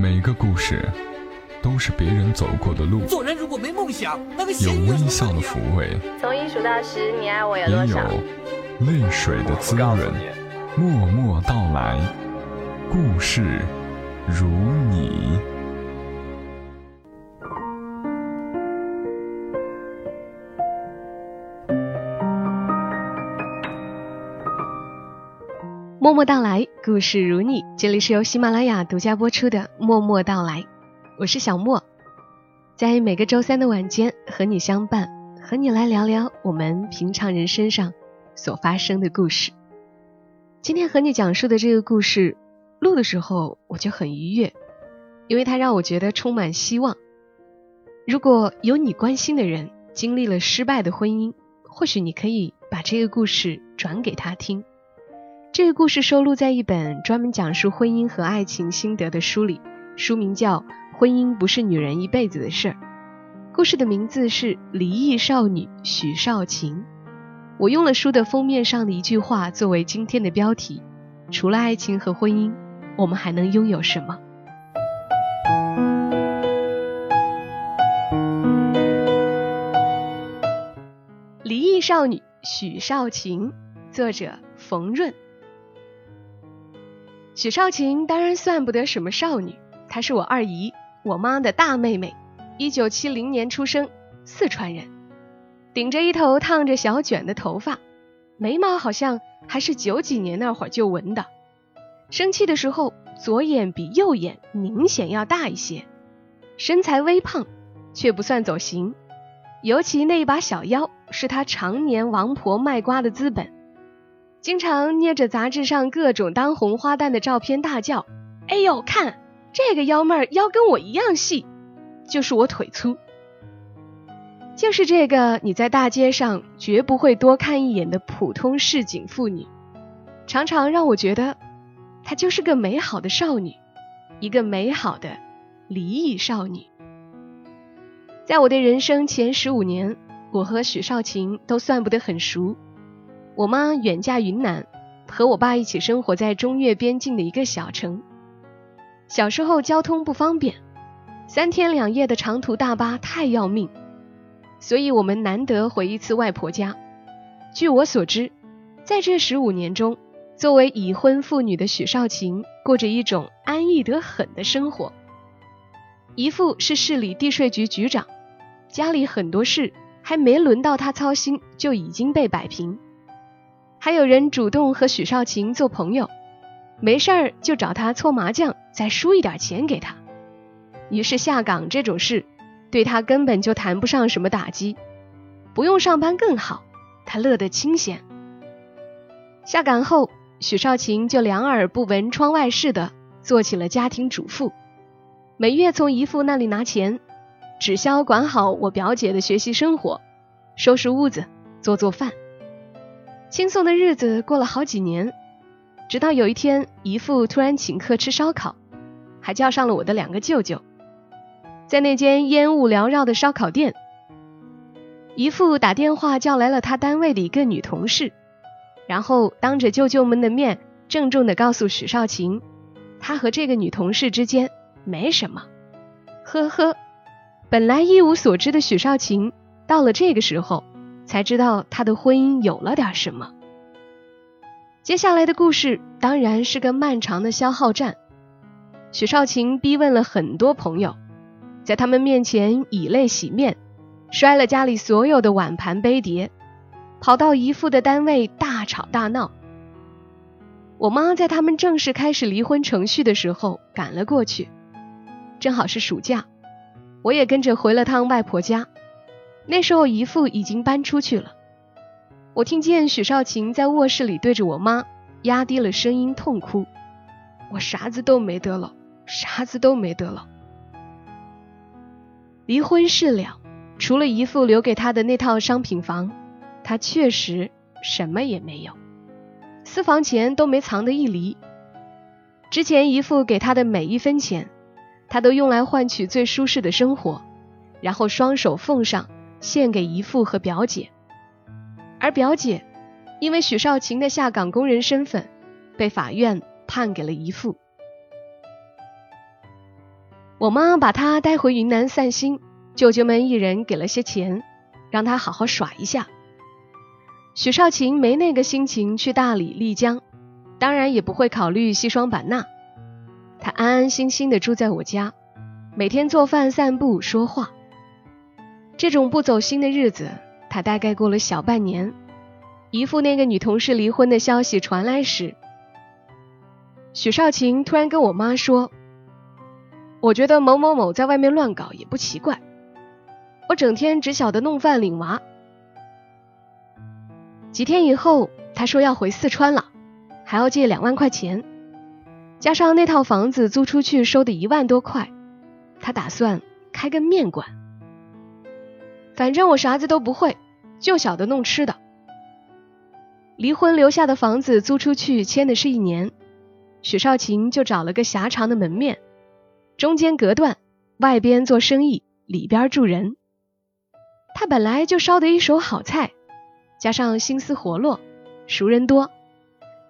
每个故事都是别人走过的路，做人如果没梦想，那个有微笑的抚慰，从一数到十，你爱我有也有？泪水的滋润。默默到来，故事如你。默默到来，故事如你。这里是由喜马拉雅独家播出的《默默到来》，我是小莫，在每个周三的晚间和你相伴，和你来聊聊我们平常人身上所发生的故事。今天和你讲述的这个故事，录的时候我就很愉悦，因为它让我觉得充满希望。如果有你关心的人经历了失败的婚姻，或许你可以把这个故事转给他听。这个故事收录在一本专门讲述婚姻和爱情心得的书里，书名叫《婚姻不是女人一辈子的事儿》。故事的名字是《离异少女许少晴》。我用了书的封面上的一句话作为今天的标题：除了爱情和婚姻，我们还能拥有什么？离异少女许少晴，作者冯润。许少晴当然算不得什么少女，她是我二姨，我妈的大妹妹，一九七零年出生，四川人，顶着一头烫着小卷的头发，眉毛好像还是九几年那会儿就纹的，生气的时候左眼比右眼明显要大一些，身材微胖，却不算走形，尤其那一把小腰是她常年王婆卖瓜的资本。经常捏着杂志上各种当红花旦的照片大叫：“哎呦，看这个幺妹儿腰跟我一样细，就是我腿粗。”就是这个你在大街上绝不会多看一眼的普通市井妇女，常常让我觉得她就是个美好的少女，一个美好的离异少女。在我的人生前十五年，我和许少晴都算不得很熟。我妈远嫁云南，和我爸一起生活在中越边境的一个小城。小时候交通不方便，三天两夜的长途大巴太要命，所以我们难得回一次外婆家。据我所知，在这十五年中，作为已婚妇女的许少晴过着一种安逸得很的生活。姨父是市里地税局局长，家里很多事还没轮到他操心，就已经被摆平。还有人主动和许少晴做朋友，没事儿就找他搓麻将，再输一点钱给他。于是下岗这种事，对他根本就谈不上什么打击，不用上班更好，他乐得清闲。下岗后，许少晴就两耳不闻窗外事的做起了家庭主妇，每月从姨父那里拿钱，只消管好我表姐的学习生活，收拾屋子，做做饭。轻松的日子过了好几年，直到有一天，姨父突然请客吃烧烤，还叫上了我的两个舅舅。在那间烟雾缭绕的烧烤店，姨父打电话叫来了他单位的一个女同事，然后当着舅舅们的面，郑重地告诉许少晴，他和这个女同事之间没什么。呵呵，本来一无所知的许少晴，到了这个时候。才知道他的婚姻有了点什么。接下来的故事当然是个漫长的消耗战。许少晴逼问了很多朋友，在他们面前以泪洗面，摔了家里所有的碗盘杯碟，跑到姨父的单位大吵大闹。我妈在他们正式开始离婚程序的时候赶了过去，正好是暑假，我也跟着回了趟外婆家。那时候姨父已经搬出去了，我听见许少晴在卧室里对着我妈压低了声音痛哭：“我啥子都没得了，啥子都没得了。”离婚事了，除了姨父留给她的那套商品房，她确实什么也没有，私房钱都没藏得一厘。之前姨父给她的每一分钱，她都用来换取最舒适的生活，然后双手奉上。献给姨父和表姐，而表姐因为许少晴的下岗工人身份，被法院判给了姨父。我妈把他带回云南散心，舅舅们一人给了些钱，让他好好耍一下。许少琴没那个心情去大理、丽江，当然也不会考虑西双版纳。他安安心心的住在我家，每天做饭、散步、说话。这种不走心的日子，他大概过了小半年。姨父那个女同事离婚的消息传来时，许少琴突然跟我妈说：“我觉得某某某在外面乱搞也不奇怪，我整天只晓得弄饭领娃。”几天以后，他说要回四川了，还要借两万块钱，加上那套房子租出去收的一万多块，他打算开个面馆。反正我啥子都不会，就晓得弄吃的。离婚留下的房子租出去签的是一年，许少琴就找了个狭长的门面，中间隔断，外边做生意，里边住人。他本来就烧得一手好菜，加上心思活络，熟人多，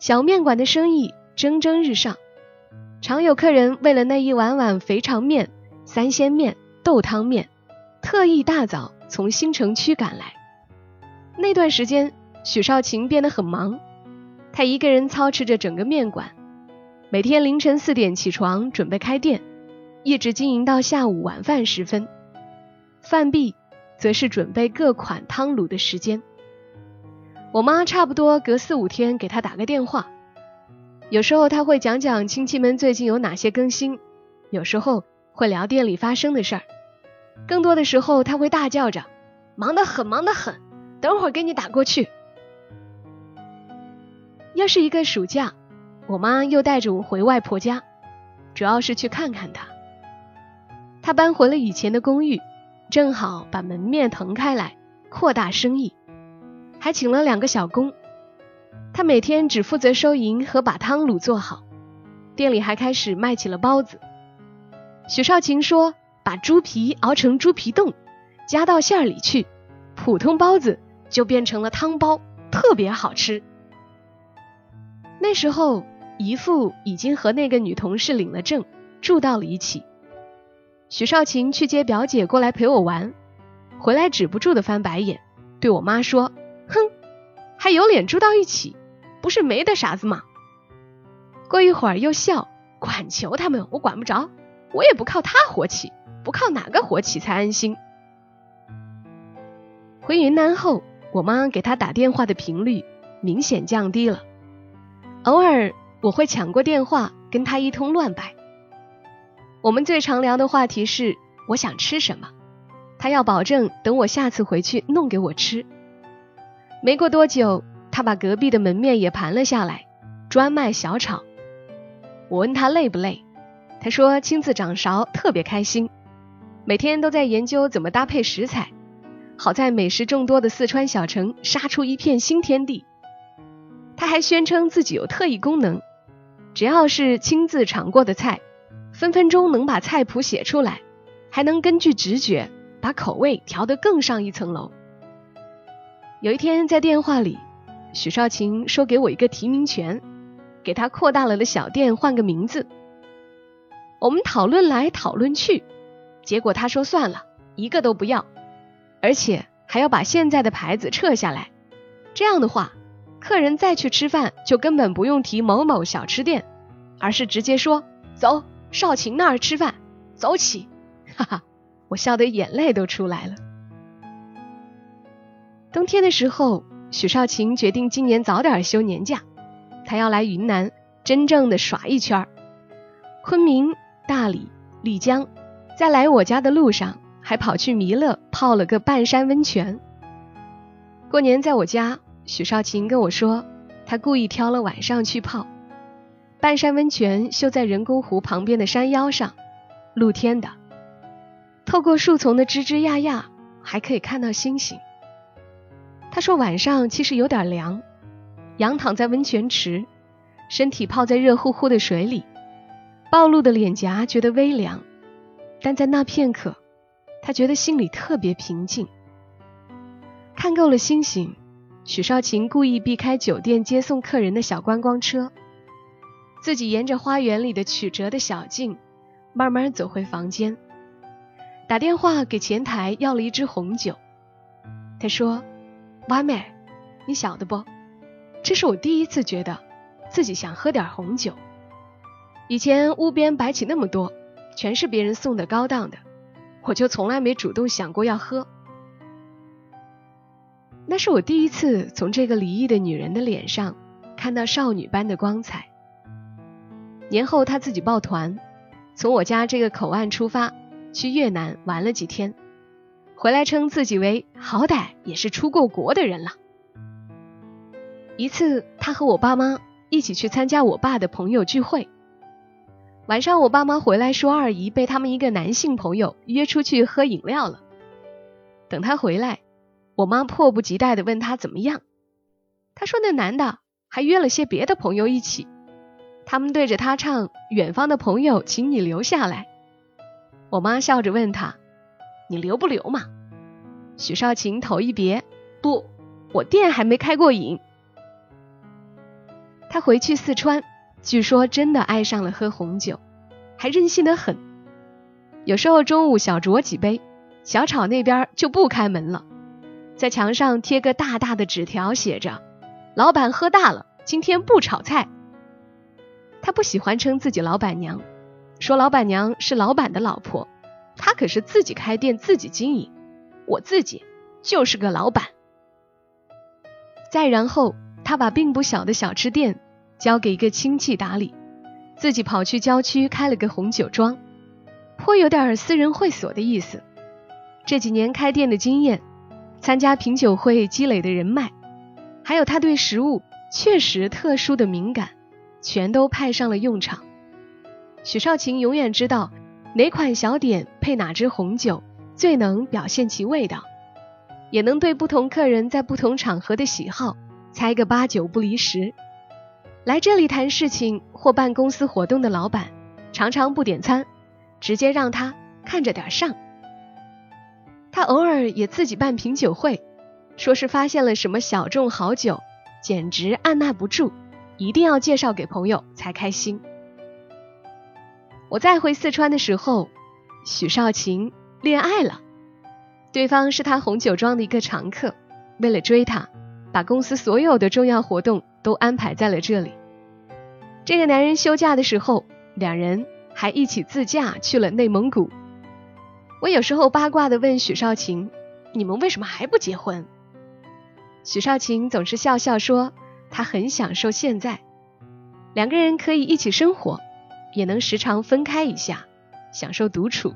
小面馆的生意蒸蒸日上，常有客人为了那一碗碗肥肠面、三鲜面、豆汤面，特意大早从新城区赶来。那段时间。许少琴变得很忙，他一个人操持着整个面馆，每天凌晨四点起床准备开店，一直经营到下午晚饭时分。饭毕，则是准备各款汤卤的时间。我妈差不多隔四五天给他打个电话，有时候他会讲讲亲戚们最近有哪些更新，有时候会聊店里发生的事儿，更多的时候他会大叫着：“忙得很，忙得很，等会儿给你打过去。”又是一个暑假，我妈又带着我回外婆家，主要是去看看她。她搬回了以前的公寓，正好把门面腾开来，扩大生意，还请了两个小工。她每天只负责收银和把汤卤做好，店里还开始卖起了包子。许少琴说，把猪皮熬成猪皮冻，加到馅儿里去，普通包子就变成了汤包，特别好吃。那时候，姨父已经和那个女同事领了证，住到了一起。许少芹去接表姐过来陪我玩，回来止不住的翻白眼，对我妈说：“哼，还有脸住到一起，不是没的傻子吗？”过一会儿又笑：“管求他们，我管不着，我也不靠他活起，不靠哪个活起才安心。”回云南后，我妈给他打电话的频率明显降低了。偶尔我会抢过电话跟他一通乱摆。我们最常聊的话题是我想吃什么，他要保证等我下次回去弄给我吃。没过多久，他把隔壁的门面也盘了下来，专卖小炒。我问他累不累，他说亲自掌勺特别开心，每天都在研究怎么搭配食材。好在美食众多的四川小城杀出一片新天地。他还宣称自己有特异功能，只要是亲自尝过的菜，分分钟能把菜谱写出来，还能根据直觉把口味调得更上一层楼。有一天在电话里，许少琴说给我一个提名权，给他扩大了的小店换个名字。我们讨论来讨论去，结果他说算了，一个都不要，而且还要把现在的牌子撤下来。这样的话。客人再去吃饭，就根本不用提某某小吃店，而是直接说走少琴那儿吃饭，走起！哈哈，我笑得眼泪都出来了。冬天的时候，许少琴决定今年早点休年假，他要来云南真正的耍一圈。昆明、大理、丽江，在来我家的路上，还跑去弥勒泡了个半山温泉。过年在我家。许少琴跟我说，他故意挑了晚上去泡。半山温泉修在人工湖旁边的山腰上，露天的。透过树丛的枝枝桠桠，还可以看到星星。他说晚上其实有点凉，仰躺在温泉池，身体泡在热乎乎的水里，暴露的脸颊觉得微凉，但在那片刻，他觉得心里特别平静。看够了星星。许少琴故意避开酒店接送客人的小观光车，自己沿着花园里的曲折的小径，慢慢走回房间，打电话给前台要了一支红酒。他说：“完美，你晓得不？这是我第一次觉得自己想喝点红酒。以前屋边摆起那么多，全是别人送的高档的，我就从来没主动想过要喝。那是我第一次从这个离异的女人的脸上看到少女般的光彩。年后，她自己抱团，从我家这个口岸出发，去越南玩了几天。”回来称自己为好歹也是出过国的人了。一次，他和我爸妈一起去参加我爸的朋友聚会。晚上，我爸妈回来说二姨被他们一个男性朋友约出去喝饮料了。等他回来，我妈迫不及待地问他怎么样。他说那男的还约了些别的朋友一起，他们对着他唱《远方的朋友，请你留下来》。我妈笑着问他。你留不留嘛？许少琴头一别，不，我店还没开过瘾。他回去四川，据说真的爱上了喝红酒，还任性的很。有时候中午小酌几杯，小炒那边就不开门了，在墙上贴个大大的纸条，写着：“老板喝大了，今天不炒菜。”他不喜欢称自己老板娘，说老板娘是老板的老婆。他可是自己开店，自己经营，我自己就是个老板。再然后，他把并不小的小吃店交给一个亲戚打理，自己跑去郊区开了个红酒庄，颇有点私人会所的意思。这几年开店的经验，参加品酒会积累的人脉，还有他对食物确实特殊的敏感，全都派上了用场。许少芹永远知道。哪款小点配哪支红酒最能表现其味道，也能对不同客人在不同场合的喜好猜个八九不离十。来这里谈事情或办公司活动的老板，常常不点餐，直接让他看着点上。他偶尔也自己办品酒会，说是发现了什么小众好酒，简直按捺不住，一定要介绍给朋友才开心。我再回四川的时候，许少琴恋爱了，对方是他红酒庄的一个常客。为了追她，把公司所有的重要活动都安排在了这里。这个男人休假的时候，两人还一起自驾去了内蒙古。我有时候八卦的问许少琴：“你们为什么还不结婚？”许少琴总是笑笑说：“他很享受现在，两个人可以一起生活。”也能时常分开一下，享受独处。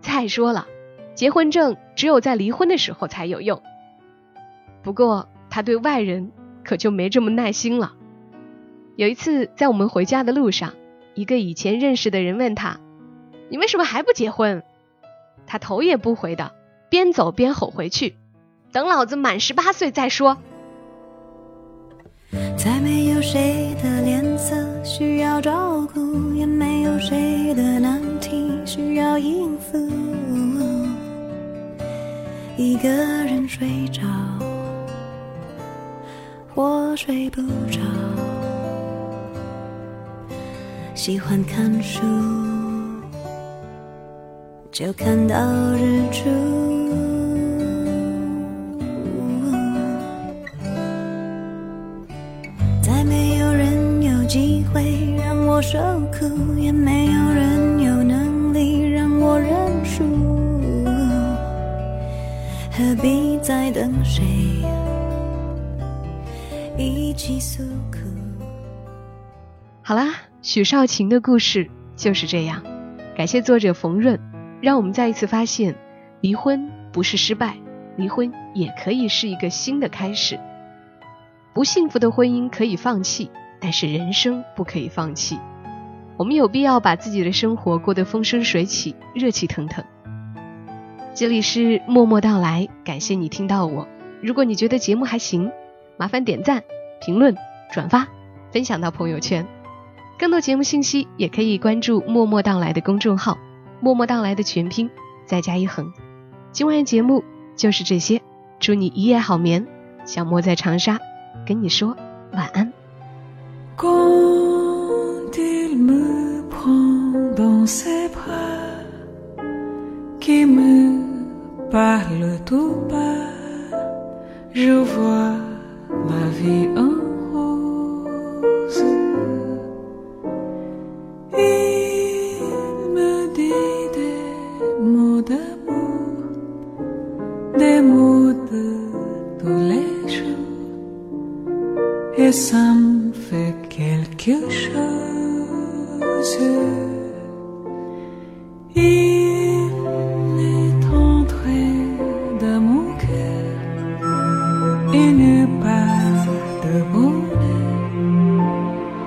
再说了，结婚证只有在离婚的时候才有用。不过他对外人可就没这么耐心了。有一次在我们回家的路上，一个以前认识的人问他：“你为什么还不结婚？”他头也不回的边走边吼回去：“等老子满十八岁再说。”再没有谁的脸色需要照顾，也没有谁的难题需要应付。一个人睡着，我睡不着，喜欢看书，就看到日出。再没有人有机会让我受苦，也没有人有能力让我认输。何必再等谁？好啦，许少琴的故事就是这样。感谢作者冯润，让我们再一次发现，离婚不是失败，离婚也可以是一个新的开始。不幸福的婚姻可以放弃，但是人生不可以放弃。我们有必要把自己的生活过得风生水起、热气腾腾。这里是默默到来，感谢你听到我。如果你觉得节目还行，麻烦点赞评论转发分享到朋友圈。更多节目信息也可以关注默默到来的公众号默默到来的全拼再加一横。今晚的节目就是这些祝你一夜好眠小莫在长沙跟你说晚安。Love you. Oh.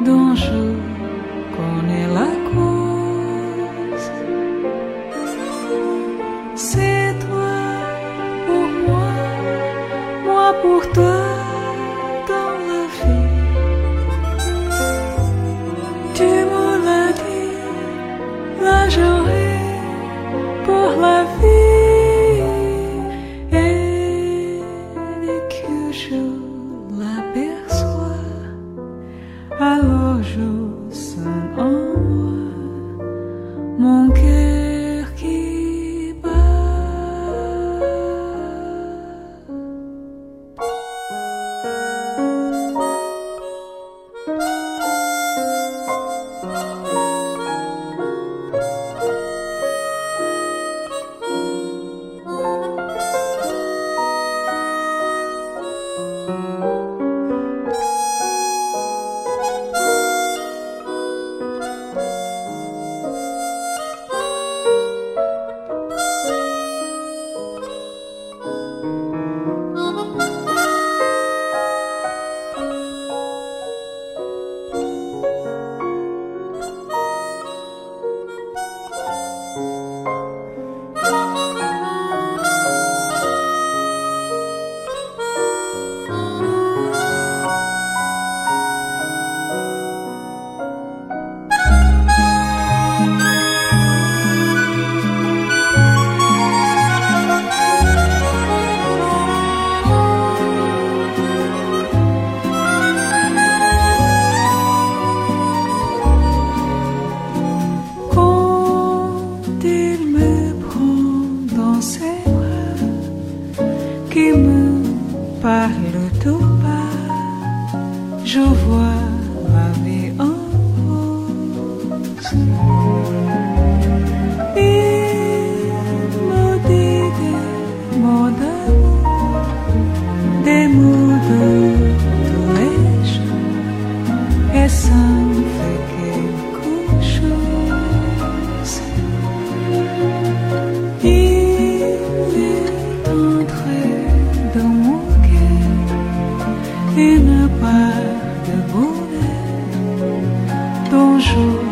d'ange qu'on est là. une part de bonheur, ton jour.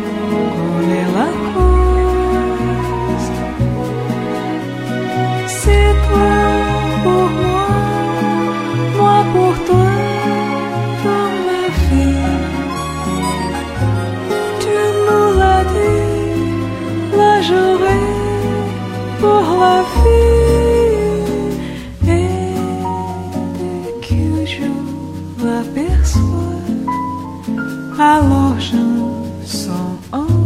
song on.